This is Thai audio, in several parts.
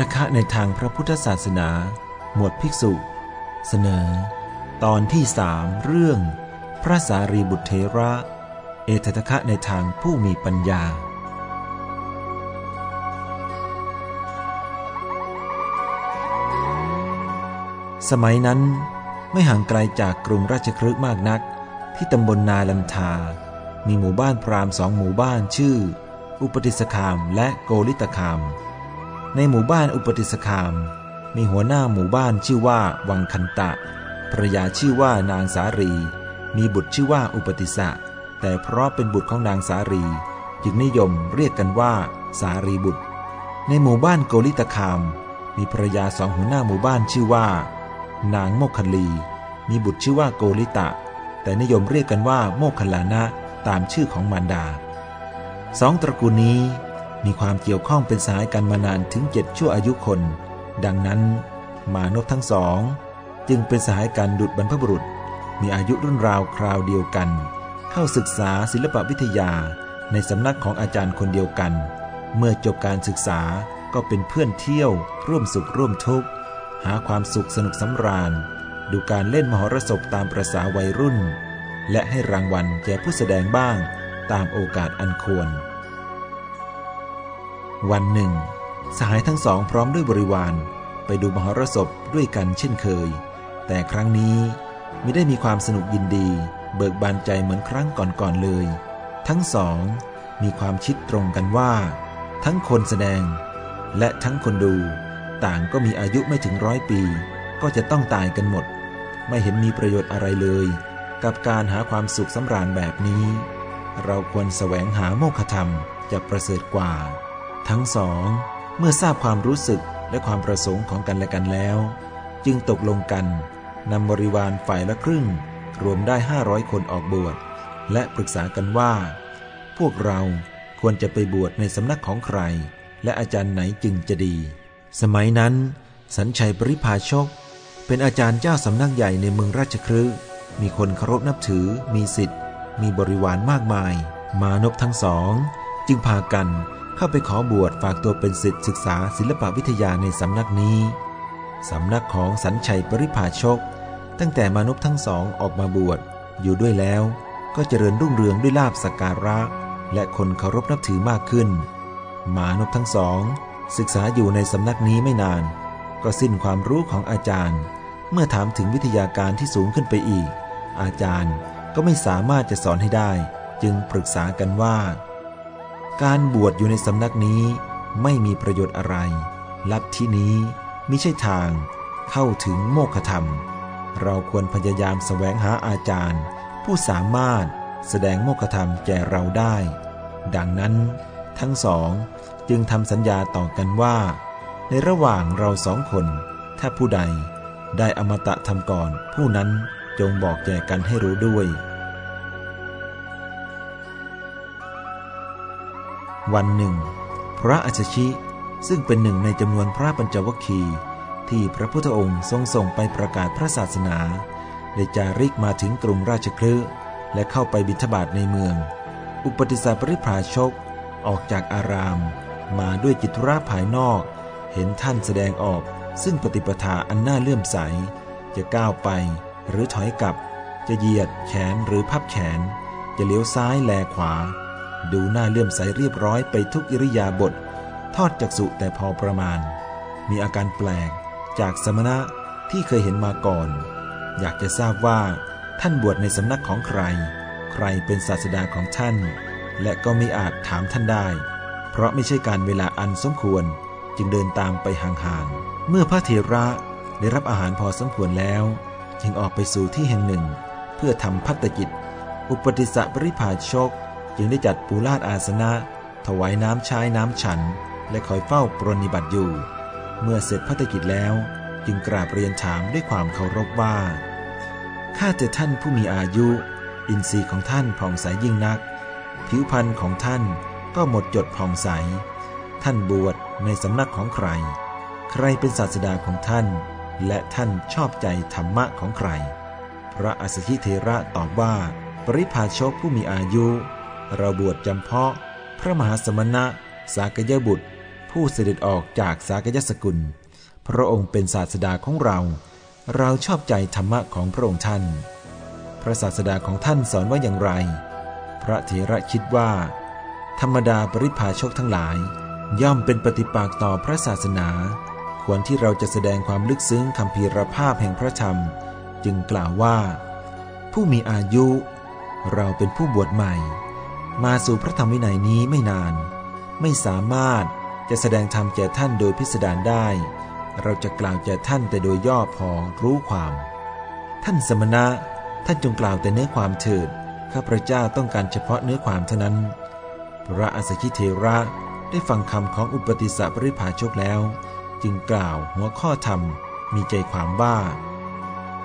เอตทะคะในทางพระพุทธศาสนา หมวดภิกษุ เสนอ ตอนที่สามเรื่อง พระสารีบุตรเทระ เอตทะคะในทางผู้มีปัญญา สมัยนั้นไม่ห่างไกลจากกรุงราชครึกมากนัก ที่ตำบลนาลันทา มีหมู่บ้านพราหมณ์สองหมู่บ้านชื่อ อุปติสคามและโกลิตคาม ในหมู่บ้านอุปติสคาม มีหัวหน้าหมู่บ้านชื่อว่าวังคันตะภรยาชื่อว่านางสารี มีบุตรชื่อว่าอุปติสะ แต่เพราะเป็นบุตรของนางสารี จึงนิยมเรียกกันว่า สารีบุตร ในหมู่บ้านโกลิตคาม มีภรรยาสองหัวหน้าหมู่บ้านชื่อว่า นางโมคคลี มีบุตรชื่อว่าโกลิตะ แต่นิยมเรียกกันว่าโมคคลานะตามชื่อของมารดาสองตระกูลนี้ มีความเกี่ยวข้องเป็นสายกันมานานถึงเจ็ดชั่วอายุคน ดังนั้นมานพทั้งสอง จึงเป็นสายกันดุดบรรพบุรุษ มีอายุรุ่นราวคราวเดียวกัน เข้าศึกษาศิลปวิทยาในสำนักของอาจารย์คนเดียวกัน เมื่อจบการศึกษาก็เป็นเพื่อนเที่ยว ร่วมสุขร่วมทุกข์ หาความสุขสนุกสำราญ ดูการเล่นมหรสพตามประษาวัยรุ่น และให้รางวัลแก่ผู้แสดงบ้างตามโอกาสอันควร วันหนึ่ง สหายทั้งสองพร้อมด้วยบริวารไปดูมหรสพด้วยกันเช่นเคย แต่ครั้งนี้ไม่ได้มีความสนุกยินดี เบิกบานใจเหมือนครั้งก่อนๆเลย ทั้งสองมีความคิดตรงกันว่า ทั้งคนแสดง และทั้งคนดู ต่างก็มีอายุไม่ถึงร้อยปี ก็จะต้องตายกันหมด ไม่เห็นมีประโยชน์อะไรเลย กับการหาความสุขสำราญแบบนี้ เราควรแสวงหาโมฆะธรรมจะประเสริฐกว่า ทั้งสอง เมื่อทราบความรู้สึกและความประสงค์ของกันและกันแล้ว จึงตกลงกันนำบริวารฝ่ายละครึ่ง รวมได้ 500 คนออกบวชและปรึกษากันว่า พวกเราควรจะไปบวชในสำนักของใคร และอาจารย์ไหนจึงจะดี สมัยนั้น สัญชัยปริภาชก เป็นอาจารย์เจ้าสำนักใหญ่ในเมืองราชครืมีคนเคารพนับถือ มีสิทธิ์ มีบริวารมากมาย มานพทั้งสอง จึงพากัน เข้าไปขอบวชฝากตัวเป็นสิทธิศึกษาศิลปวิทยาในสำนักนี้ สำนักของสัญชัยปริภาชก ตั้งแต่มานพทั้งสองออกมาบวชอยู่ด้วยแล้ว ก็เจริญรุ่งเรืองด้วยลาบสักการะ และคนเคารพนับถือมากขึ้น มานพทั้งสอง ศึกษาอยู่ในสำนักนี้ไม่นาน ก็สิ้นความรู้ของอาจารย์ เมื่อถามถึงวิทยาการที่สูงขึ้นไปอีก อาจารย์ก็ไม่สามารถจะสอนให้ได้ จึงปรึกษากันว่า การบวชอยู่ในสำนักนี้ไม่มีประโยชน์อะไร ลัทธินี้มิใช่ทางเข้าถึงโมฆะธรรม เราควรพยายามแสวงหาอาจารย์ ผู้สามารถแสดงโมฆะธรรมแก่เราได้ ดังนั้นทั้งสองจึงทำสัญญาต่อกันว่า ในระหว่างเราสองคน ถ้าผู้ใดได้อมตะทำก่อนผู้นั้นจงบอกแก่กันให้รู้ด้วย วันหนึ่ง พระอัจฉชิซึ่งเป็นหนึ่งในจำนวนพระปัญจวัคคีที่พระพุทธองค์ทรงส่งไปประกาศพระศาสนา ได้จาริกมาถึงกรุงราชคลืและเข้าไปบิณฑบาตในเมือง อุปติสสะปริภาชก ออกจากอาราม มาด้วยจิตุระภายนอก เห็นท่านแสดงออกซึ่งปฏิปทาอันน่าเลื่อมใส จะก้าวไปหรือถอยกลับ จะเหยียดแขนหรือพับแขน จะเลี้ยวซ้ายแลขวา ดูหน้าเลื่อมใสเรียบร้อยไปทุกอิริยาบถทอดจักสุแต่พอประมาณ มีอาการแปลกจากสมณะที่เคยเห็นมาก่อน อยากจะทราบว่า ท่านบวชในสำนักของใคร ใครเป็นศาสดาของท่าน และก็ไม่อาจถามท่านได้ เพราะไม่ใช่การเวลาอันสมควรจึงเดินตามไปห่างๆเมื่อพระเถระได้รับอาหารพอสมควรแล้ว จึงออกไปสู่ที่แห่งหนึ่ง เพื่อทำพัตกิจ อุปติสสะปริภาชก จึงได้จัดปูลาดอาสนะ ถวายน้ำใช้น้ำฉัน และคอยเฝ้าปรนิบัติอยู่ เมื่อเสร็จพัตกิจแล้ว จึงกราบเรียนถามด้วยความเคารพว่า ข้าแต่ท่านผู้มีอายุ อินทรีย์ของท่านผ่องใสยิ่งนัก ผิวพรรณของท่านก็หมดจดผ่องใส ท่านบวชในสำนักของใคร ใครเป็นศาสดาของท่าน และท่านชอบใจธรรมะของใคร พระอัสสชิเทระตอบว่า ปริพาชกผู้มีอายุ เราบวชจำเพาะ พระมหาสมณะ สากยบุตร ผู้เสด็จออกจากสากยสกุล พระองค์เป็นศาสดาของเรา เราชอบใจธรรมะของพระองค์ท่าน พระศาสดาของท่านสอนว่าอย่างไร พระเถระคิดว่า ธรรมดาปริพาชกทั้งหลาย ย่อมเป็นปฏิปักษ์ต่อพระศาสนา ควรที่เราจะแสดงความลึกซึ้งคำพีรภาพแห่งพระธรรม จึงกล่าวว่า ผู้มีอายุ เราเป็นผู้บวชใหม่ มาสู่พระธรรมวินัยนี้ไม่นาน ไม่สามารถจะแสดงธรรมแก่ท่านโดยพิสดารได้ เราจะกล่าวแก่ท่านแต่โดยย่อพอรู้ความ ท่านสมณะท่านจงกล่าวแต่เนื้อความเถิดข้าพระเจ้าต้องการเฉพาะเนื้อความเท่านั้น พระอัสสชิเทระได้ฟังคำของอุปติสสะปริภาชกแล้ว จึงกล่าวหัวข้อธรรมมีใจความว่า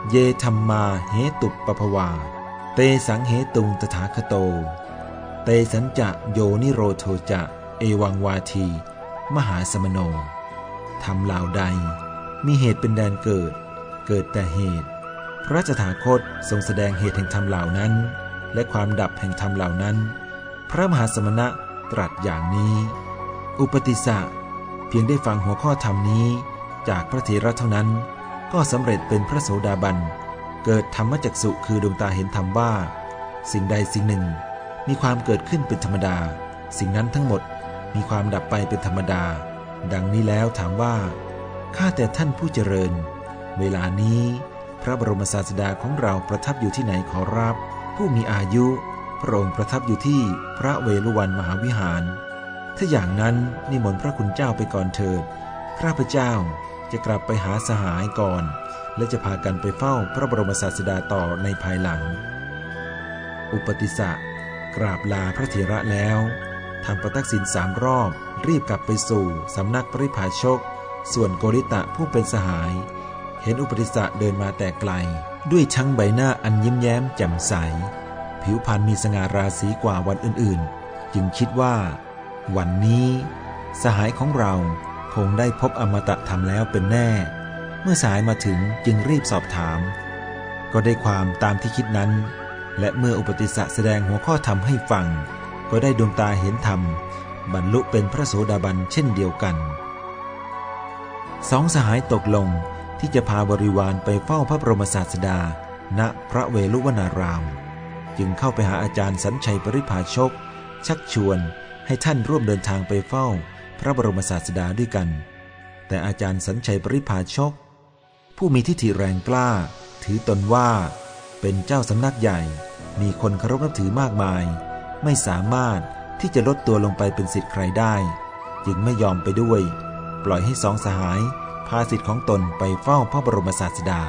เยธรรมาเหตุปปภวา เตสังเหตุงตถาคโต เตสัญจะโยนิโรโทจะ เอวังวาที มหาสมโนทำเหล่าใด มีเหตุเป็นแดนเกิด เกิดแต่เหตุ พระจถาคตทรงแสดงเหตุแห่งธรรมเหล่านั้น และความดับแห่งธรรมเหล่านั้น พระมหาสมณะตรัสอย่างนี้ อุปติสสะเพียงได้ฟังหัวข้อธรรมนี้ จากพระเถระเท่านั้น ก็สำเร็จเป็นพระโสดาบัน เกิดธรรมจักสุคือดวงตาเห็นธรรมว่า สิ่งใดสิ่งหนึ่ง มีความเกิดขึ้นเป็นธรรมดา สิ่งนั้นทั้งหมดมีความดับไปเป็นธรรมดา ดังนี้แล้วถามว่า ข้าแต่ท่านผู้เจริญ เวลานี้ พระบรมศาสดาของเราประทับอยู่ที่ไหนขอรับ ผู้มีอายุ พระองค์ประทับอยู่ที่พระเวฬุวันมหาวิหาร ถ้าอย่างนั้นนิมนต์พระคุณเจ้าไปก่อนเถิด ข้าพเจ้าจะกลับไปหาสหายก่อน และจะพากันไปเฝ้าพระบรมศาสดาต่อในภายหลัง อุปติสสะ กราบลาพระเถระแล้วทำประทักษิณสามรอบ รีบกลับไปสู่สำนักปริพาชก ส่วนโกริตะผู้เป็นสหาย เห็นอุปติสสะเดินมาแต่ไกล ด้วยชั้งใบหน้าอันยิ้มแย้มแจ่มใส ผิวพรรณมีสง่าราศีกว่าวันอื่นๆ จึงคิดว่า วันนี้ สหายของเราคงได้พบอมตะธรรมแล้วเป็นแน่ เมื่อสายมาถึงจึงรีบสอบถาม ก็ได้ความตามที่คิดนั้น และเมื่ออุปติสสะแสดงหัวข้อธรรมให้ฟัง ก็ได้ดวงตาเห็นธรรม บรรลุเป็นพระโสดาบันเช่นเดียวกัน สองสหายตกลงที่จะพาบริวารไปเฝ้าพระบรมศาสดา ณพระเวลุวนาราม จึงเข้าไปหาอาจารย์สัญชัยปริภาชก ชักชวนให้ท่านร่วมเดินทางไปเฝ้า พระบรมศาสดาด้วยกัน แต่อาจารย์สัญชัยปริภาชก ผู้มีทิฏฐิแรงกล้า ถือตนว่า เป็นเจ้าสำนักใหญ่ มีคนเคารพนับถือมากมาย ไม่สามารถที่จะลดตัวลงไปเป็นสิทธิ์ใครได้ จึงไม่ยอมไปด้วย ปล่อยให้สองสหายพาสิทธิ์ของตนไปเฝ้าพระบรมศาสดา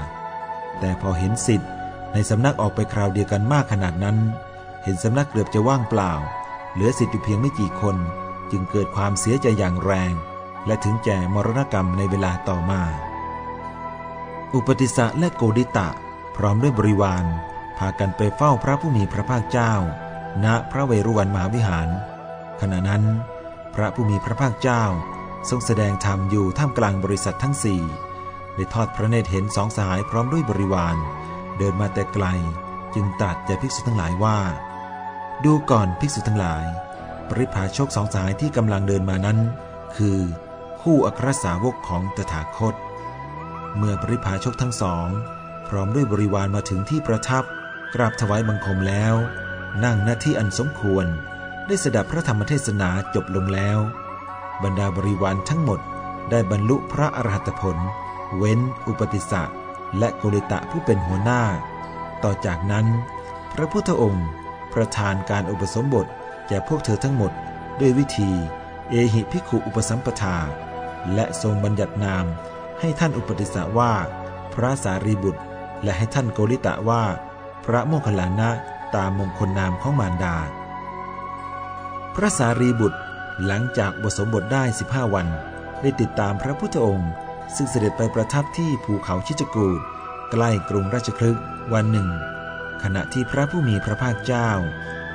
แต่พอเห็นสิทธิ์ในสำนักออกไปคราวเดียวกันมากขนาดนั้น เห็นสำนักเกือบจะว่างเปล่า เหลือสิทธิ์อยู่เพียงไม่กี่คน จึงเกิดความเสียใจอย่างแรง และถึงแก่มรณกรรมในเวลาต่อมา อุปติสสะและโกดิตะ พร้อมด้วยบริวาร พากันไปเฝ้าพระผู้มีพระภาคเจ้า ณพระเวรุวันมหาวิหาร ขณะนั้น พระผู้มีพระภาคเจ้า ทรงแสดงธรรมอยู่ท่ามกลางบริษัททั้งสี่ได้ทอดพระเนตรเห็นสองสหายพร้อมด้วยบริวาร เดินมาแต่ไกล จึงตรัสแก่ภิกษุทั้งหลายว่า ดูก่อนภิกษุทั้งหลาย ปริพาชกสองสหายที่กำลังเดินมานั้น คือคู่อัครสาวกของตถาคต เมื่อปริพาชกทั้งสอง พร้อมด้วยบริวารมาถึงที่ประทับ กราบถวายบังคมแล้ว นั่งหน้าที่อันสมควร ได้สดับพระธรรมเทศนาจบลงแล้ว บรรดาบริวารทั้งหมดได้บรรลุพระอรหัตผล เว้น อุปติสสะและโกริตะผู้เป็นหัวหน้า ต่อจากนั้น พระพุทธองค์ ประทานการอุปสมบทแก่พวกเธอทั้งหมด ด้วยวิธี เอหิภิกขุอุปสัมปทา และทรงบัญญัตินามให้ท่านอุปติสสะว่า พระสารีบุตร และให้ท่านโกริตะว่า พระโมคคัลลานะตามมงคลนามของมารดา พระสารีบุตรหลังจากบสมบทได้ 15 วัน ได้ติดตามพระพุทธองค์ ซึ่งเสด็จไปประทับที่ภูเขาชิจกูดใกล้กรุงราชคลึกวันหนึ่ง ขณะที่พระผู้มีพระภาคเจ้า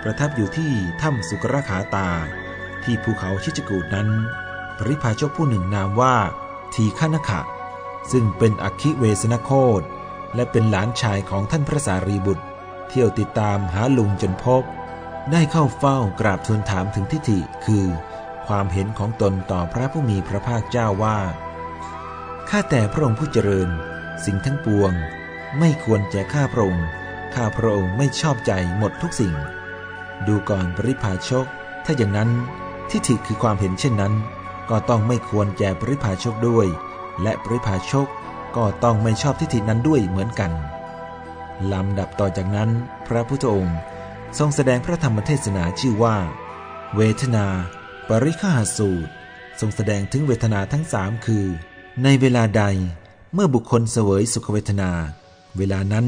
ประทับอยู่ที่ถ้ำสุกราขาตา ที่ภูเขาชิจกูดนั้น ปริพาชกผู้หนึ่งนามว่า ทีฆนขะ ซึ่งเป็นอคคิเวสนโคต และเป็นหลานชายของท่านพระสารีบุตร เที่ยวติดตามหาลุงจนพบ ได้เข้าเฝ้ากราบทูลถามถึงทิฏฐิคือ ความเห็นของตนต่อพระผู้มีพระภาคเจ้าว่าข้าแต่พระองค์ผู้เจริญ สิ่งทั้งปวง ไม่ควรแก่าพระองค์ข้าพระองค์ไม่ชอบใจหมดทุกสิ่ง ดูก่อนปริพาชก ถ้าอย่างนั้นทิฏฐิคือความเห็นเช่นนั้น ก็ต้องไม่ควรแก่ปริพาชกด้วย และปริพาชก ก็ต้องไม่ชอบทิฏฐินั้นด้วยเหมือนกันลำดับต่อจากนั้น พระพุทธองค์ทรงแสดงพระธรรมเทศนาชื่อว่า เวทนา ปริฆาสูตร ทรงแสดงถึงเวทนาทั้งสามคือ ในเวลาใดเมื่อบุคคลเสวยสุขเวทนา เวลานั้น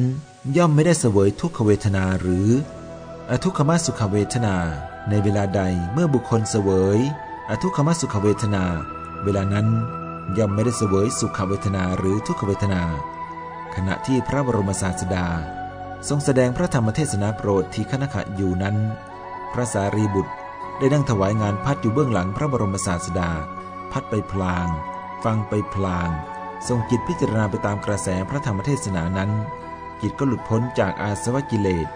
ย่อมไม่ได้เสวยทุกขเวทนาหรือ อทุกขมสุขเวทนา ในเวลาใดเมื่อบุคคลเสวย อทุกขมสุขเวทนา เวลานั้น ย่อมไม่ได้เสวยสุขเวทนาหรือทุกขเวทนา ขณะที่พระบรมศาสดา ทรงแสดงพระธรรมเทศนาโปรดทีฆนขะอยู่นั้น พระสารีบุตรได้นั่งถวายงานพัดอยู่เบื้องหลังพระบรมศาสดา พัดไปพลาง ฟังไปพลาง ทรงจิตพิจารณาไปตามกระแสพระธรรมเทศนานั้น จิตก็หลุดพ้นจากอาสวะกิเลส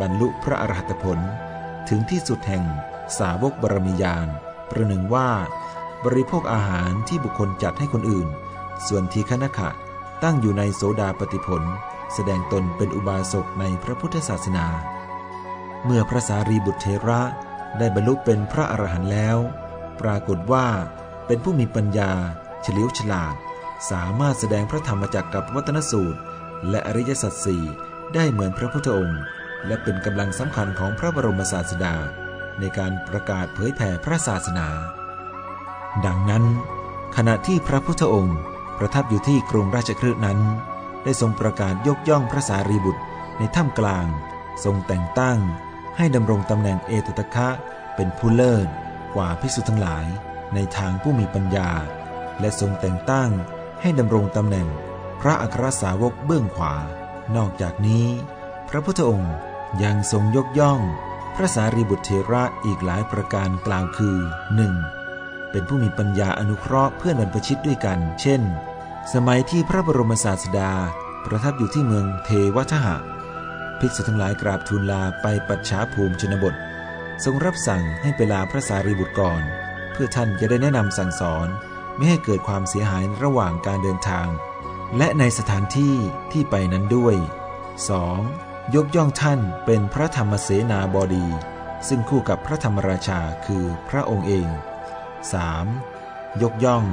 บรรลุพระอรหัตผล ถึงที่สุดแห่งสาวกบรมียาน ประหนึ่งว่า บริโภคอาหารที่บุคคลจัดให้คนอื่น ส่วนทีฆนขะตั้งอยู่ในโสดาปฏิผล แสดงตนเป็นอุบาสกในพระพุทธศาสนา เมื่อพระสารีบุตรเทระได้บรรลุเป็นพระอรหันต์แล้ว ปรากฏว่าเป็นผู้มีปัญญา เฉลียวฉลาด สามารถแสดงพระธรรมจักรกับวัตนสูตร และอริยสัจสี่ได้เหมือนพระพุทธองค์ และเป็นกำลังสำคัญของพระบรมศาสดา ในการประกาศเผยแผ่พระศาสนา ดังนั้น ขณะที่พระพุทธองค์ประทับอยู่ที่กรุงราชคฤห์นั้น ได้ทรงประกาศยกย่องพระสารีบุตรในถ้ำกลาง ทรงแต่งตั้ง ให้ดำรงตำแหน่งเอตุตคะเป็นผู้เลิศกว่าภิกษุทั้งหลายในทางผู้มีปัญญา และทรงแต่งตั้งให้ดำรงตำแหน่งพระอัครสาวกเบื้องขวา นอกจากนี้ พระพุทธองค์ยังทรงยกย่อง พระสารีบุตรเทระอีกหลายประการกล่าวคือ 1. เป็นผู้มีปัญญาอนุเคราะห์เพื่อนบรรพชิตด้วยกัน เช่น สมัยที่พระบรมศาสดา ประทับอยู่ที่เมืองเทวทหะ ภิกษุทั้งหลายกราบทูลลาไปปัจฉาภูมิชนบท ทรงรับสั่งให้ไปลาพระสารีบุตรก่อน เพื่อท่านจะได้แนะนำสั่งสอนไม่ให้เกิดความเสียหายระหว่างการเดินทาง และในสถานที่ที่ไปนั้นด้วย 2. ยกย่องท่านเป็นพระธรรมเสนาบดี ซึ่งคู่กับพระธรรมราชาคือพระองค์เอง 3. ยกย่อง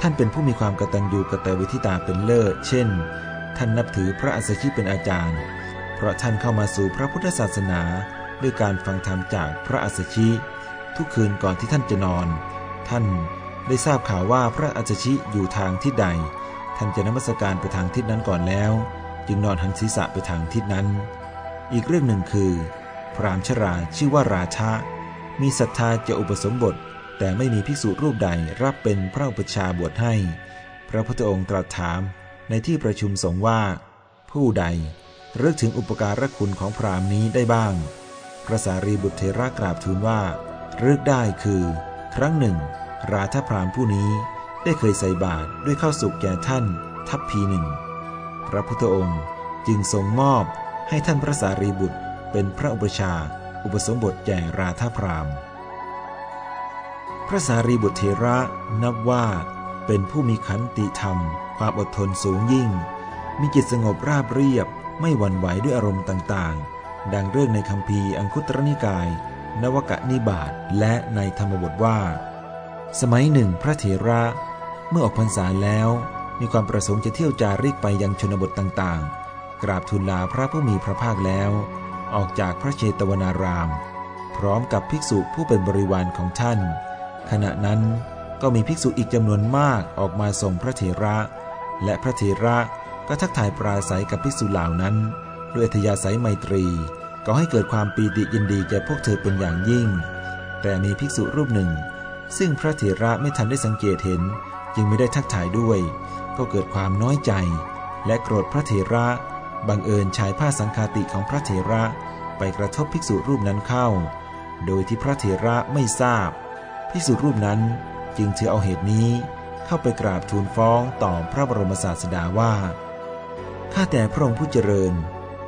ท่านเป็นผู้มีความกตัญญูกตเวทิตาเป็นเลิศ เช่น ท่านนับถือพระอัสสชิเป็นอาจารย์ เพราะท่านเข้ามาสู่พระพุทธศาสนา ด้วยการฟังธรรมจากพระอัสสชิ ทุกคืนก่อนที่ท่านจะนอน ท่านได้ทราบข่าวว่าพระอัสสชิอยู่ทางทิศใด ท่านจะนมัสการไปทางทิศนั้นก่อนแล้ว จึงนอนหันศีรษะไปทางทิศนั้น อีกเรื่องหนึ่งคือ พรามชราชื่อว่าราชามีศรัทธาจะอุปสมบท แต่ไม่มีภิกษุรูปใดรับเป็นพระอุปชาบวชให้ พระพุทธองค์ตรัสถามในที่ประชุมสงฆ์ว่า ผู้ใดเลิกถึงอุปการะคุณของพรามนี้ได้บ้าง พระสารีบุตรเทระกราบทูลว่าเลิกได้คือ ครั้งหนึ่ง ราธพรามผู้นี้ได้เคยใส่บาตรด้วยข้าวสุกแก่ท่าน ทัพพีหนึ่ง พระพุทธองค์จึงทรงมอบให้ท่านพระสารีบุตรเป็นพระอุปชา อุปสมบทแก่ราธพราม พระสารีบุตรเทระนับว่าเป็นผู้มีขันติธรรม ความอดทนสูงยิ่ง มีจิตสงบราบเรียบ ไม่หวั่นไหวด้วยอารมณ์ต่างๆ ดังเรื่องในคำพีอังคุตรนิกาย นวกะนิบาตและในธรรมบทว่า สมัยหนึ่งพระเถระเมื่อออกพรรษาแล้ว มีความประสงค์จะเที่ยวจาริกไปยังชนบทต่างๆ กราบทูลลาพระผู้มีพระภาคแล้ว ออกจากพระเชตวนาราม พร้อมกับภิกษุผู้เป็นบริวารของท่าน ขณะนั้นก็มีภิกษุอีกจำนวนมากออกมาส่งพระเถระ และพระเถระก็ทักทายปราศัยกับภิกษุเหล่านั้น ด้วยทยาศัยไมตรีก็ให้เกิดความปีติยินดีแก่พวกเธอเป็นอย่างยิ่ง แต่มีภิกษุรูปหนึ่ง ซึ่งพระเถระไม่ทันได้สังเกตเห็น จึงไม่ได้ทักทายด้วย ก็เกิดความน้อยใจ และโกรธพระเถระบังเอิญชายผ้าสังคาติของพระเถระไปกระทบภิกษุรูปนั้นเข้า โดยที่พระเถระไม่ทราบ ภิกษุรูปนั้นจึงถือเอาเหตุนี้เข้าไปกราบทูลฟ้องต่อพระบรมศาสดาว่า ข้าแต่พระองค์ผู้เจริญ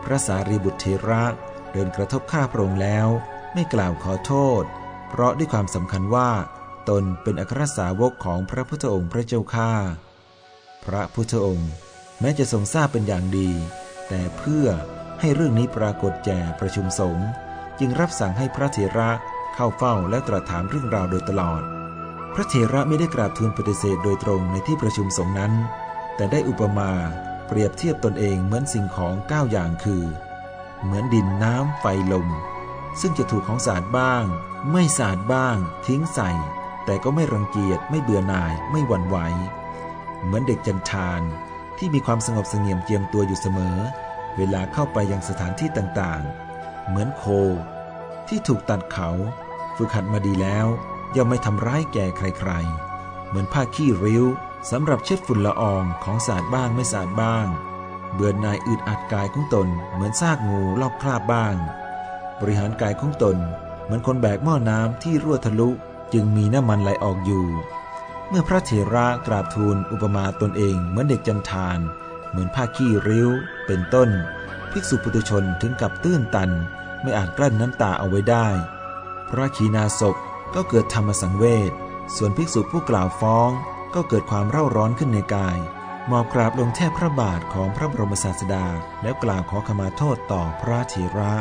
พระสารีบุตรเทระเดินกระทบข้าพระองค์แล้ว ไม่กล่าวขอโทษ เพราะด้วยความสำคัญว่า ตนเป็นอัครสาวกของพระพุทธองค์พระเจ้าข้าพระพุทธองค์แม้จะทรงทราบเป็นอย่างดี แต่เพื่อให้เรื่องนี้ปรากฏแก่ประชุมสงฆ์จึงรับสั่งให้พระเถระ เข้าเฝ้าและตรัสถามเรื่องราวโดยตลอด พระเถระไม่ได้กราบทูลปฏิเสธโดยตรงในที่ประชุมสงฆ์นั้น แต่ได้อุปมาเปรียบเทียบตนเองเหมือนสิ่งของเก้าอย่างคือ เหมือนดินน้ำไฟลม ซึ่งจะถูกของสาดบ้าง ไม่สาดบ้าง ทิ้งใส่ แต่ก็ไม่รังเกียจไม่เบื่อหน่ายไม่หวั่นไหว เหมือนเด็กจันทานที่มีความสงบเสงี่ยมเจียมตัวอยู่เสมอ เวลาเข้าไปยังสถานที่ต่างๆ เหมือนโค ที่ถูกตัดเขา ฝึกหัดมาดีแล้ว ย่อมไม่ทำร้ายแก่ใครๆ เหมือนผ้าขี้ริ้วสำหรับเช็ดฝุ่นละอองของสาดบ้างไม่สาดบ้าง เบื่อหน่ายอึดอัดกายของตน เหมือนซากงูลอกคราบบ้าง บริหารกายของตน เหมือนคนแบกหม้อน้ำที่รั่วทะลุจึงมีน้ำมันไหลออกอยู่ เมื่อพระเถระกราบทูลอุปมาตนเองเหมือนเด็กจันทาน เหมือนผ้าขี้ริ้ว เป็นต้น ภิกษุปุถุชนถึงกับตื้นตัน ไม่อาจกลั้นน้ำตาเอาไว้ได้ พระขีณาสพก็เกิดธรรมสังเวช ส่วนภิกษุผู้กล่าวฟ้องก็เกิดความเร่าร้อนขึ้นในกายหมอบกราบลงแทบพระบาทของพระบรมศาสดา แล้วกล่าวขอขมาโทษต่อพระเถระ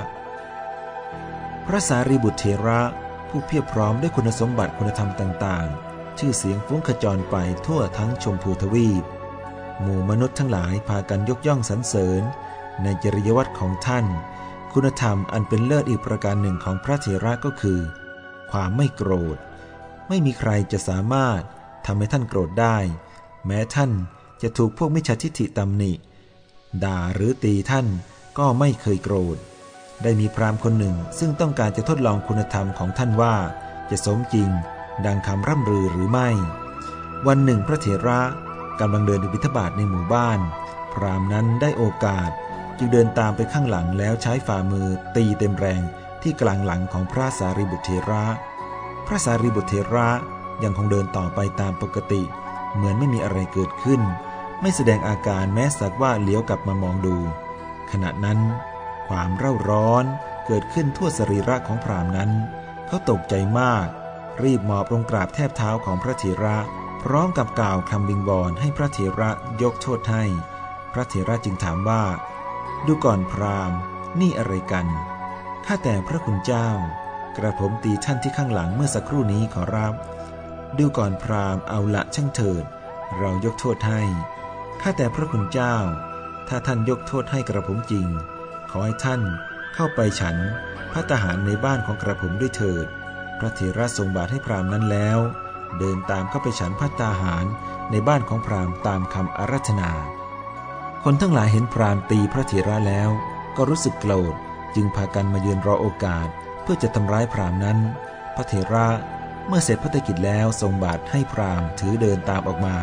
พระสารีบุตรเถระผู้เพียบพร้อมด้วยคุณสมบัติคุณธรรมต่างๆ ชื่อเสียงฟุ้งขจรไปทั่วทั้งชมพูทวีป หมู่มนุษย์ทั้งหลายพากันยกย่องสรรเสริญ ในจริยวัตรของท่าน คุณธรรมอันเป็นเลิศอีกประการหนึ่งของพระเถระก็คือ ความไม่โกรธ ไม่มีใครจะสามารถทำให้ท่านโกรธได้ แม้ท่านจะถูกพวกมิจฉาทิฏฐิตำหนิ ด่าหรือตีท่านก็ไม่เคยโกรธ ได้มีพราหมณ์คนหนึ่งซึ่งต้องการจะทดลองคุณธรรมของท่านว่า จะสมจริง ดังคำร่ำรือหรือไม่ วันหนึ่งพระเถระกำลังเดินบิณฑบาตในหมู่บ้าน พราหมณ์นั้นได้โอกาส จึงเดินตามไปข้างหลังแล้วใช้ฝ่ามือตีเต็มแรงที่กลางหลังของพระสารีบุตรเถระ พระสารีบุตรเถระยังคงเดินต่อไปตามปกติ เหมือนไม่มีอะไรเกิดขึ้น ไม่แสดงอาการแม้สักว่าเลี้ยวกลับมามองดู ขณะนั้น ความเร่าร้อนเกิดขึ้นทั่วสรีระของพรามนั้น เขาตกใจมาก รีบหมอบลงกราบแทบเท้าของพระเถระ พร้อมกับกล่าวคำวิงวอนให้พระเถระยกโทษให้ พระเถระจึงถามว่า ดูก่อนพรามนี่อะไรกัน ข้าแต่พระคุณเจ้า กระผมตีท่านที่ข้างหลังเมื่อสักครู่นี้ขอรับ ดูก่อนพราหมณ์เอาละช่างเถิด เรายกโทษให้ ข้าแต่พระคุณเจ้า ถ้าท่านยกโทษให้กระผมจริง ขอให้ท่านเข้าไปฉันพระทหารในบ้านของกระผมด้วยเถิด พระเถระทรงบาทให้พราหมณ์นั้นแล้ว เดินตามเข้าไปฉันพระตาหารในบ้านของพราหมณ์ตามคำอารัธนา คนทั้งหลายเห็นพราหมตีพระเถระแล้ว ก็รู้สึกโกรธจึงพากันมายืนรอโอกาสเพื่อจะทำร้ายพรามนั้น พระเถระเมื่อเสร็จพัฒกิจแล้วทรงบาทให้พรามถือเดินตามออกมา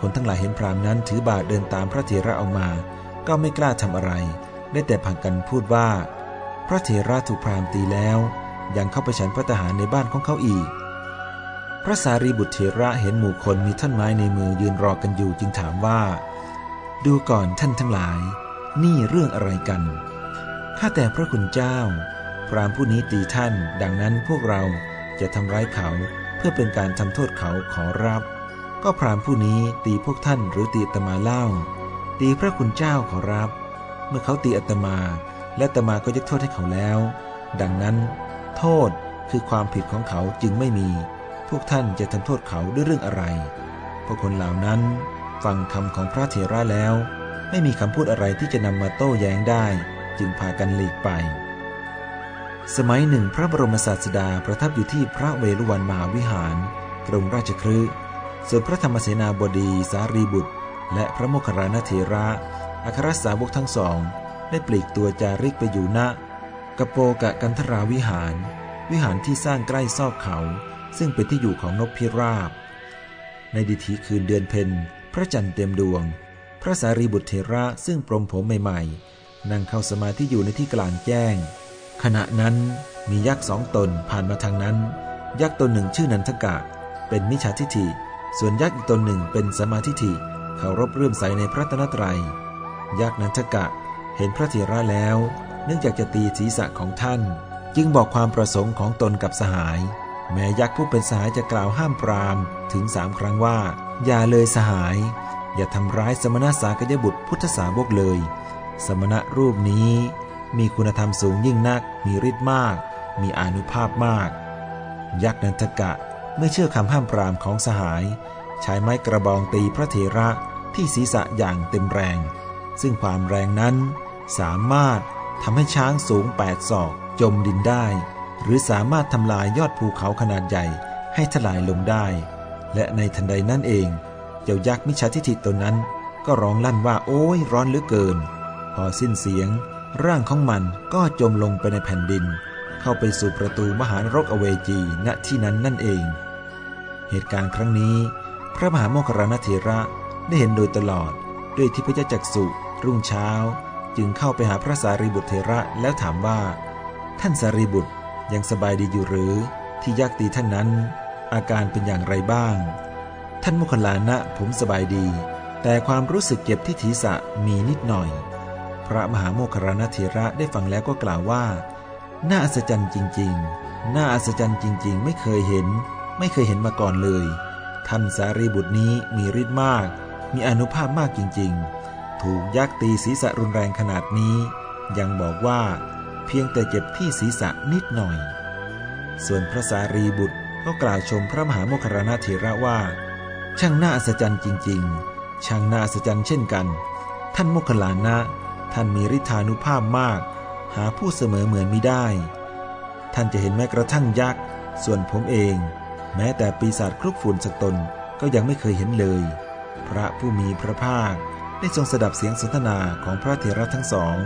คนทั้งหลายเห็นพรามนั้นถือบาทเดินตามพระเถระออกมา ก็ไม่กล้าทำอะไร ได้แต่ผักกันพูดว่า พระเถระถูกพรามตีแล้ว ยังเข้าไปฉันพระทหารในบ้านของเขาอีก พระสารีบุตรเถระเห็นหมู่คนมีท่อนไม้ในมือยืนรอกันอยู่จึงถามว่า ดูก่อนท่านทั้งหลาย นี่เรื่องอะไรกัน ข้าแต่พระคุณเจ้า พรามผู้นี้ตีท่าน ดังนั้นพวกเราจะทำร้ายเขาเพื่อเป็นการทำโทษเขาขอรับ ก็พรามผู้นี้ตีพวกท่านหรือตีอตมาเล่า ตีพระคุณเจ้าขอรับ เมื่อเขาตีอัตมา และตมาก็ยกโทษให้เขาแล้ว ดังนั้น โทษคือความผิดของเขาจึงไม่มี พวกท่านจะทำโทษเขาด้วยเรื่องอะไรพวกคนเหล่านั้น ฟังคำของพระเถระแล้ว ไม่มีคำพูดอะไรที่จะนำมาโต้แย้งได้ จึงพากันหลีกไป สมัยหนึ่งพระบรมศาสดาประทับอยู่ที่พระเวฬุวันมหาวิหาร กรุงราชคฤห์ส่วนพระธรรมเสนาบดีสารีบุตร และพระโมคคัลลานเถระอัครสาวกทั้งสอง ได้ปลีกตัวจาริกไปอยู่ณกโปกะกันทราวิหาร วิหารที่สร้างใกล้ซอกเขา ซึ่งเป็นที่อยู่ของนกพิราบ ในดิถีคืนเดือนเพ็ญ พระจันทร์เต็มดวง พระสารีบุตรเถระซึ่งปรมผมใหม่ๆ นั่งเข้าสมาธิอยู่ในที่กลางแจ้ง ขณะนั้นมียักษ์สองตนผ่านมาทางนั้น ยักษ์ตนหนึ่งชื่อนันทกะ เป็นมิจฉาทิฏฐิ ส่วนยักษ์อีกตนหนึ่งเป็นสมาธิฐิเคารพเรื่มใสในพระตนตรัย ยักษ์นันทกะเห็นพระเถระแล้ว เนื่องจากจะตีศีรษะของท่าน จึงบอกความประสงค์ของตนกับสหาย แม้ยักษ์ผู้เป็นสหายจะกล่าวห้ามปรามถึงสามครั้งว่า อย่าเลยสหาย อย่าทำร้ายสมณะสากยบุตรพุทธสาวกเลย สมณะรูปนี้มีคุณธรรมสูงยิ่งนัก มีฤทธิ์มาก มีอนุภาพมาก ยักษ์นันทกะไม่เชื่อคำห้ามปรามของสหาย ใช้ไม้กระบองตีพระเถระที่ศีรษะอย่างเต็มแรง ซึ่งความแรงนั้นสามารถทำให้ช้างสูงแปดศอกจมดินได้ หรือสามารถทำลายยอดภูเขาขนาดใหญ่ให้ทลายลงได้ และในทันใดนั่นเอง เจ้ายักษ์มิชาทิฐิตนนั้น ก็ร้องลั่นว่าโอ้ยร้อนเหลือเกิน พอสิ้นเสียง ร่างของมันก็จมลงไปในแผ่นดิน เข้าไปสู่ประตูมหานรกอเวจีณที่นั้นนั่นเอง เหตุการณ์ครั้งนี้ พระมหาโมคคารณเถระได้เห็นโดยตลอดด้วยที่พระจักสุรุ่งเช้า จึงเข้าไปหาพระสารีบุตรเถระแล้วถามว่า ท่านสารีบุตรยังสบายดีอยู่หรือ ที่ยักษ์ตีท่านนั้น อาการเป็นอย่างไรบ้าง ท่านมุคลานะผมสบายดี แต่ความรู้สึกเจ็บที่ศีรษะมีนิดหน่อย พระมหาโมคคารณเถระได้ฟังแล้วก็กล่าวว่า น่าอัศจรรย์จริง ๆ น่าอัศจรรย์จริง ๆ ไม่เคยเห็น ไม่เคยเห็นมาก่อนเลย ท่านสารีบุตรนี้มีฤทธิ์มาก มีอนุภาพมากจริง ๆ ถูกยักษ์ตีศีรษะรุนแรงขนาดนี้ ยังบอกว่า เพียงแต่เจ็บที่ศีรษะนิดหน่อยส่วนพระสารีบุตร ก็กล่าวชมพระมหาโมคคารณเถระว่า ช่างน่าอัศจรรย์จริง ๆ ช่างน่าอัศจรรย์เช่นกัน ท่านโมคคลานะ ท่านมีฤทธานุภาพมาก หาผู้เสมอเหมือนไม่ได้ ท่านจะเห็นแม้กระทั่งยักษ์ ส่วนผมเอง แม้แต่ปีศาจคลุกฝุ่นสักตนก็ยังไม่เคยเห็นเลย พระผู้มีพระภาคได้ทรงสดับเสียงสนทนาของพระเถระทั้งสอง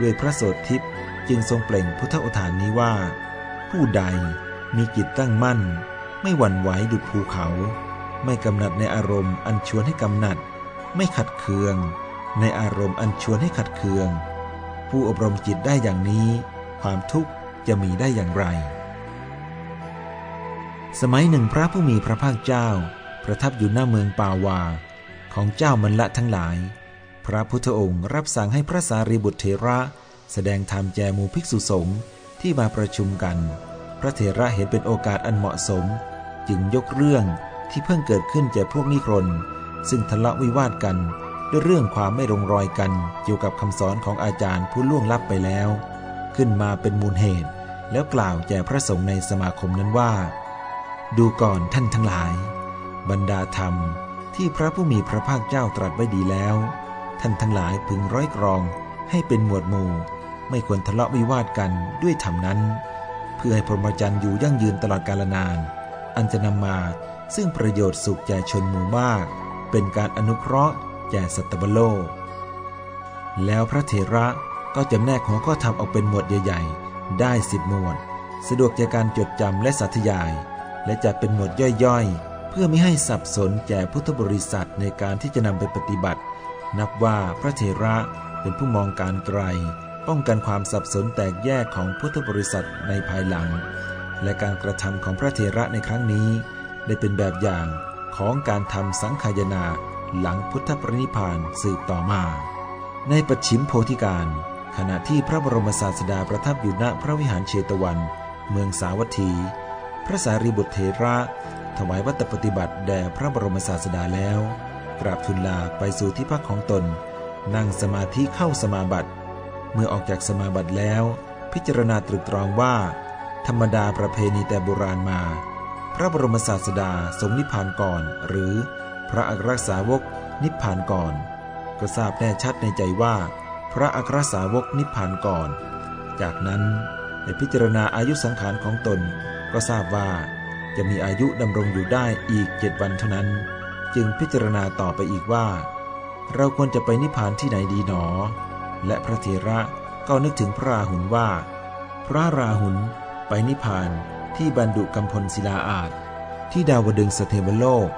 ด้วยพระโสดทิพย์จึงทรงเปล่งพุทธอุทานนี้ว่า ผู้ใด มีจิตตั้งมั่น ไม่หวั่นไหวดุดภูเขา ไม่กำหนัดในอารมณ์อันชวนให้กำหนัด ไม่ขัดเคือง ในอารมณ์อันชวนให้ขัดเคือง ผู้อบรมจิตได้อย่างนี้ ความทุกข์จะมีได้อย่างไร สมัยหนึ่งพระผู้มีพระภาคเจ้า ประทับอยู่หน้าเมืองปาวา ของเจ้ามันละทั้งหลาย พระพุทธองค์รับสั่งให้พระสารีบุตรเถระ แสดงธรรมแจมูภิกษุสงฆ์ที่มาประชุมกัน พระเถระเห็นเป็นโอกาสอันเหมาะสม จึงยกเรื่องที่เพิ่งเกิดขึ้นแก่พวกนิครน ซึ่งทะเลาะวิวาทกันด้วยเรื่องความไม่ลงรอยกันเกี่ยวกับคำสอนของอาจารย์ผู้ล่วงลับไปแล้ว ขึ้นมาเป็นมูลเหตุ แล้วกล่าวแก่พระสงฆ์ในสมาคมนั้นว่า ดูก่อนท่านทั้งหลาย บรรดาธรรมที่พระผู้มีพระภาคเจ้าตรัสไว้ดีแล้ว ท่านทั้งหลายพึงร้อยกรองให้เป็นหมวดหมู่ ไม่ควรทะเลาะวิวาทกันด้วยธรรมนั้น เพื่อให้พรหมจรรย์อยู่ยั่งยืนตลอดกาลนาน อันจะนำมาซึ่งประโยชน์สุขแก่ชนหมู่มาก เป็นการอนุเคราะห์แก่สัตว์โลก แล้วพระเถระก็จำแนกหัวข้อธรรมออกเป็นหมวดใหญ่ ๆ ได้สิบหมวด สะดวกแก่การจดจำและสาธยาย และจัดเป็นหมวดย่อยๆ เพื่อไม่ให้สับสนแก่พุทธบริษัทในการที่จะนำไปปฏิบัติ นับว่าพระเถระเป็นผู้มองการไกล ป้องกันความสับสนแตกแยกของพุทธบริษัทในภายหลัง และการกระทำของพระเถระในครั้งนี้ ได้เป็นแบบอย่างของการทำสังขายนาหลังพุทธปรินิพพานสืบต่อมา ในปัจฉิมโพธิการ ขณะที่พระบรมศาสดาประทับอยู่ณพระวิหารเชตวัน เมืองสาวัตถี พระสารีบุตรเถระถวายวัตปฏิบัติแด่พระบรมศาสดาแล้ว กราบทูลลาไปสู่ที่พักของตน นั่งสมาธิเข้าสมาบัติ เมื่อออกจากสมาบัติแล้ว พิจารณาตรึกตรองว่า ธรรมดาประเพณีแต่โบราณมา พระบรมศาสดาทรงนิพพานก่อน หรือพระอัครสาวกนิพพานก่อน ก็ทราบแน่ชัดในใจว่า พระอัครสาวกนิพพานก่อน จากนั้นในพิจารณาอายุสังขารของตน ก็ทราบว่า จะมีอายุดำรงอยู่ได้อีกเจ็ดวันเท่านั้น จึงพิจารณาต่อไปอีกว่า เราควรจะไปนิพพานที่ไหนดีหนอ และพระเถระก็นึกถึงพระราหุลว่า พระราหุลไปนิพพานที่บรรดุกำพลศิลาอาจที่ดาวดึงสเทวโลก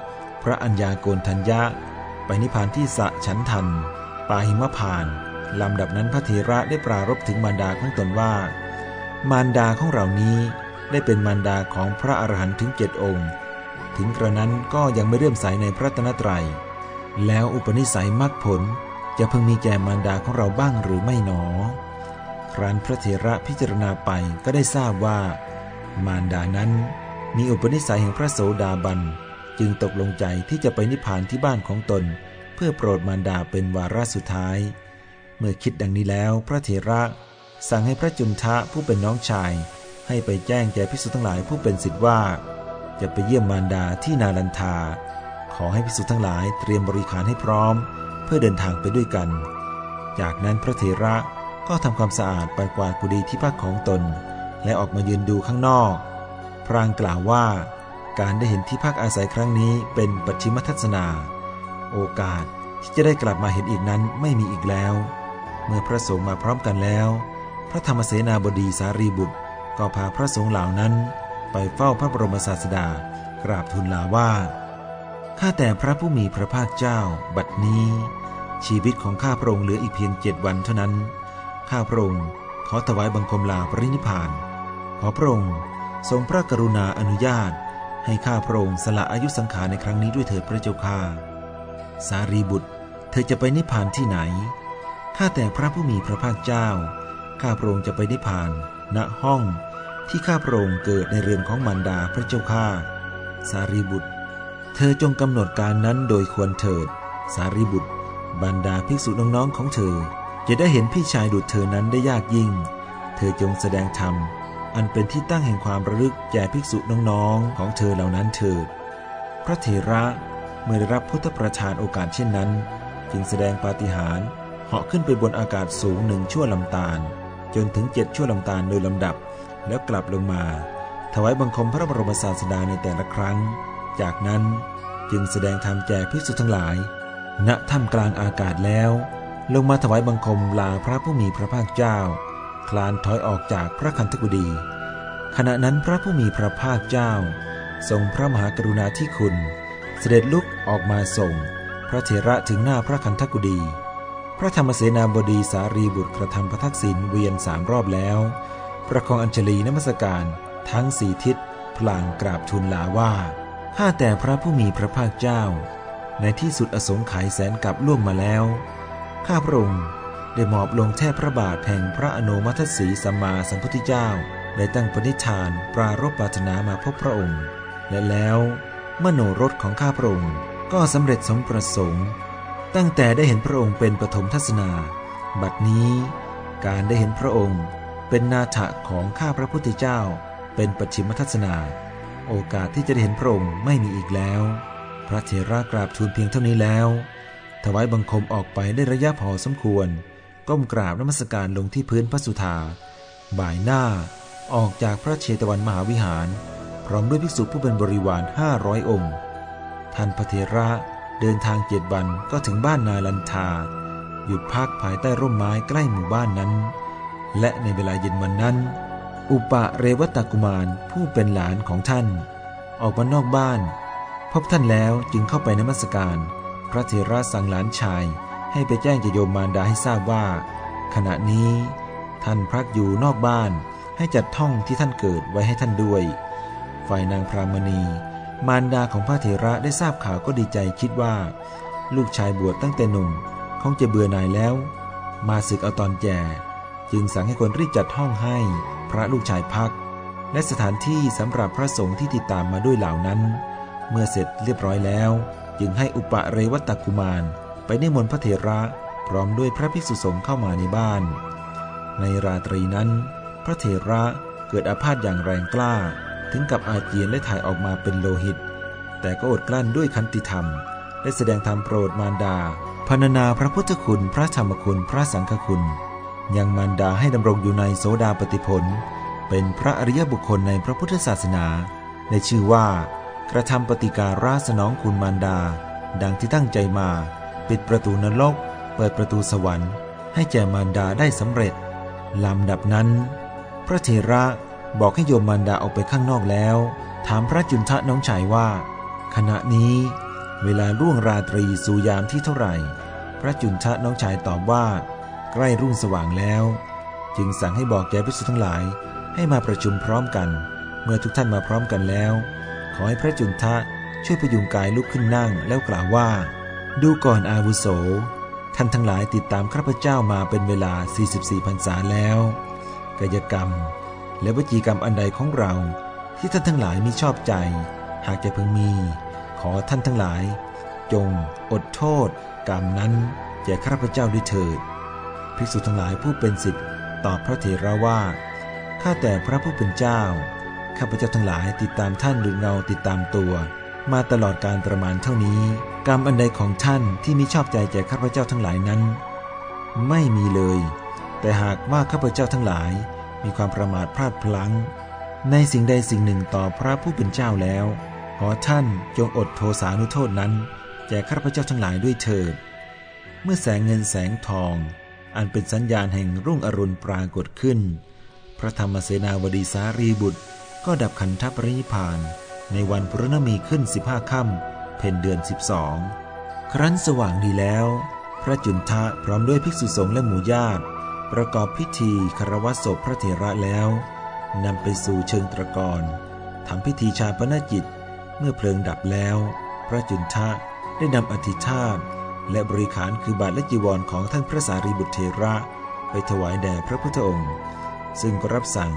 พระอัญญาโกนทัญญะ ไปนิพพานที่สะฉันทันปาหิมพานลำดับนั้นพระเถระได้ปรารบถึงมารดาของตนว่า มารดาของเรานี้ได้เป็นมารดาของพระอรหันต์ถึงเจ็ดองค์ ถึงกระนั้นก็ยังไม่เรื่มใสในพระตนตรัย แล้วอุปนิสัยมรรคผล จะพึงมีแก่มารดาของเราบ้างหรือไม่หนอ ครั้นพระเถระพิจารณาไปก็ได้ทราบว่า มารดานั้นมีอุปนิสัยแห่งพระโสดาบัน จึงตกลงใจที่จะไปนิพพานที่บ้านของตน เพื่อโปรดมารดาเป็นวาระสุดท้าย เมื่อคิดดังนี้แล้วพระเถระสั่งให้พระจุนทะผู้เป็นน้องชาย ให้ไปแจ้งแก่พิสุทั้งหลายผู้เป็นสิทธิ์ว่า จะไปเยี่ยมมารดาที่นาลันทา ขอให้พิสุทั้งหลายเตรียมบริการให้พร้อม เพื่อเดินทางไปด้วยกัน จากนั้นพระเถระก็ทำความสะอาดปัดกวาดกุฏิที่พักของตน และออกมายืนดูข้างนอก พรางกล่าวว่า การได้เห็นที่พักอาศัยครั้งนี้เป็นปัจฉิมทัศนา โอกาสที่จะได้กลับมาเห็นอีกนั้นไม่มีอีกแล้ว เมื่อพระสงฆ์มาพร้อมกันแล้ว พระธรรมเสนาบดีสารีบุตร ก็พาพระสงฆ์เหล่านั้น ไปเฝ้าพระบรมศาสดากราบทูลลาว่า ข้าแต่พระผู้มีพระภาคเจ้า บัดนี้ ชีวิตของข้าพระองค์เหลืออีกเพียงเจ็ดวันเท่านั้น ข้าพระองค์ขอถวายบังคมลาปรินิพาน ขอพระองค์ทรงพระกรุณาอนุญาต ให้ข้าพระองค์สละอายุสังขารในครั้งนี้ด้วยเถิดพระเจ้าข้าสารีบุตร เธอจะไปนิพพานที่ไหน ข้าแต่พระผู้มีพระภาคเจ้า ข้าพระองค์จะไปนิพพาน ณห้องที่ข้าพระองค์เกิดในเรือนของมารดาพระเจ้าข้าสารีบุตร เธอจงกำหนดการนั้นโดยควรเถิด สารีบุตร บรรดาภิกษุน้องๆของเธอ จะได้เห็นพี่ชายดุจเธอนั้นได้ยากยิ่ง เธอจงแสดงธรรม อันเป็นที่ตั้งแห่งความระลึกแก่ภิกษุน้องๆของเธอเหล่านั้นเถิด พระเถระเมื่อได้รับพุทธประทานโอกาสเช่นนั้น จึงแสดงปาฏิหาริย์เหาะขึ้นไปบนอากาศสูงหนึ่งชั่วลำตาล จนถึงเจ็ดชั่วลำตาลโดยลำดับแล้วกลับลงมา ถวายบังคมพระบรมศาสดาในแต่ละครั้ง จากนั้นจึงแสดงธรรมแก่ภิกษุทั้งหลาย ณถ้ำกลางอากาศแล้ว ลงมาถวายบังคมลาพระผู้มีพระภาคเจ้า คลานถอยออกจากพระคันธกุฎีขณะนั้นพระผู้มีพระภาคเจ้า ทรงพระมหากรุณาธิคุณ เสด็จลุกออกมาส่ง พระเถระถึงหน้าพระคันธกุฎีพระธรรมเสนาบดีสารีบุตรกระทำพระทักษิณเวียนสามรอบแล้ว ประคองอัญชลีนมัสการทั้งสี่ทิศพลางกราบทูลลาว่า ข้าแต่พระผู้มีพระภาคเจ้า ในที่สุดอสงไขยแสนกับล่วงมาแล้ว ข้าพระองค์ได้มอบลงแทบพระบาทแห่งพระอนุมัติสีสัมมาสัมพุทธเจ้า ได้ตั้งปณิธานปรารบปรารถนามาพบพระองค์ และแล้วมโนรสของข้าพระองค์ก็สำเร็จสมประสงค์ ตั้งแต่ได้เห็นพระองค์เป็นปฐมทัศนา บัดนี้ การได้เห็นพระองค์เป็นนาถะของข้าพระพุทธเจ้า เป็นปัจฉิมทัศนา โอกาสที่จะได้เห็นพระองค์ไม่มีอีกแล้ว พระเถระกราบทูลเพียงเท่านี้แล้ว ถวายบังคมออกไปได้ระยะพอสมควร ก้มกราบนมัสการลงที่พื้นพระสุธา บ่ายหน้าออกจากพระเชตวันมหาวิหาร พร้อมด้วยภิกษุผู้เป็นบริวารห้าร้อยองค์ ท่านพระเถระเดินทางเจ็ดวันก็ถึงบ้านนาลันทา หยุดพักภายใต้ร่มไม้ใกล้หมู่บ้านนั้น และในเวลาเย็นวันนั้น อุปะเรวตกุมารผู้เป็นหลานของท่าน ออกมานอกบ้าน พบท่านแล้วจึงเข้าไปนมัสการ พระเถระสั่งหลานชายให้ไปแจ้งจโยมมารดาให้ทราบว่า ขณะนี้ ท่านพักอยู่นอกบ้าน ให้จัดท่องที่ท่านเกิดไว้ให้ท่านด้วย ฝ่ายนางพรามณี มารดาของพระเถระได้ทราบข่าวก็ดีใจคิดว่า ลูกชายบวชตั้งแต่หนุ่มคงจะเบื่อหน่ายแล้ว มาศึกเอาตอนแก่ จึงสั่งให้คนรีบจัดห้องให้พระลูกชายพัก และสถานที่สำหรับพระสงฆ์ที่ติดตามมาด้วยเหล่านั้น เมื่อเสร็จเรียบร้อยแล้ว จึงให้อุปเรวัตกุมาร ไปนิมนต์พระเถระพร้อมด้วยพระภิกษุสงฆ์เข้ามาในบ้าน ในราตรีนั้น พระเถระเกิดอาพาธอย่างแรงกล้าถึงกับอาเจียนและถ่ายออกมาเป็นโลหิต แต่ก็อดกลั้นด้วยคันติธรรมได้แสดงธรรมโปรดมารดาพรรณนาพระพุทธคุณ พระธรรมคุณ พระสังฆคุณ ยังมารดาให้ดำรงอยู่ในโสดาปติผล เป็นพระอริยบุคคลในพระพุทธศาสนาในชื่อว่า กระทำปฏิการาสนองคุณมารดา ดังที่ตั้งใจมา ปิดประตูนรก เปิดประตูสวรรค์ ให้แก่มารดาได้สำเร็จลำดับนั้น พระเถระบอกให้โยมมารดาออกไปข้างนอกแล้ว ถามพระจุนทะน้องชายว่า ขณะนี้ เวลาล่วงราตรีสู่ยามที่เท่าไหร่ พระจุนทะน้องชายตอบว่า ใกล้รุ่งสว่างแล้ว จึงสั่งให้บอกแก่ภิกษุทั้งหลายให้มาประชุมพร้อมกัน เมื่อทุกท่านมาพร้อมกันแล้ว ขอให้พระจุนทะช่วยพยุงกายลุกขึ้นนั่งแล้วกล่าวว่า ดูก่อนอาวุโส ท่านทั้งหลายติดตามข้าพเจ้ามาเป็นเวลา 44พรรษาแล้ว กายกรรม และวจีกรรมอันใดของเราทที่ท่านทั้งหลายมีชอบใจ หากจะพึงมี ขอท่านทั้งหลาย จงอดโทษ กรรมนั้นแก่ข้าพเจ้าด้วยเถิด ภิกษุทั้งหลายผู้เป็นสิทธิ์ตอบพระเถระว่า ข้าแต่พระผู้เป็นเจ้า ข้าพเจ้าทั้งหลายติดตามท่านดุจเงาติดตามตัว มาตลอดการประมาณเท่านี้ กรรมอันใดของท่านที่มีชอบใจแก่ข้าพเจ้าทั้งหลายนั้น ไม่มีเลย แต่หากว่าข้าพเจ้าทั้งหลาย มีความประมาทพลาดพลั้ง ในสิ่งใดสิ่งหนึ่งต่อพระผู้เป็นเจ้าแล้ว ขอท่านจงอดโทสานุโทษนั้นแก่ข้าพเจ้าทั้งหลายด้วยเถิดเมื่อแสงเงินแสงทอง อันเป็นสัญญาณแห่งรุ่งอรุณปรากฏขึ้น พระธรรมเสนาวดีสารีบุตร ก็ดับขันธปรินิพาน ในวันพรณมีขึ้นสิบห้าค่ำเพ็ญเดือนสิบสองครั้นสว่างดีแล้ว พระจุนทะพร้อมด้วยภิกษุสงฆ์และหมู่ญาติ ประกอบพิธีคารวะศพพระเถระแล้วนำไปสู่เชิงตะกอนทำพิธีชาปนกิจ เมื่อเพลิงดับแล้ว พระจุนทะได้นำอธิธาต และบริขารคือบาทและจีวรของท่านพระสารีบุตรเทระไปถวายแด่พระพุทธองค์ ซึ่งก็รับสั่ง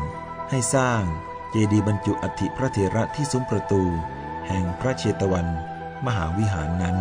ให้สร้างเจดีย์บรรจุอัฐิพระเทระที่ซุ้มประตู แห่งพระเชตวัน มหาวิหารนั้น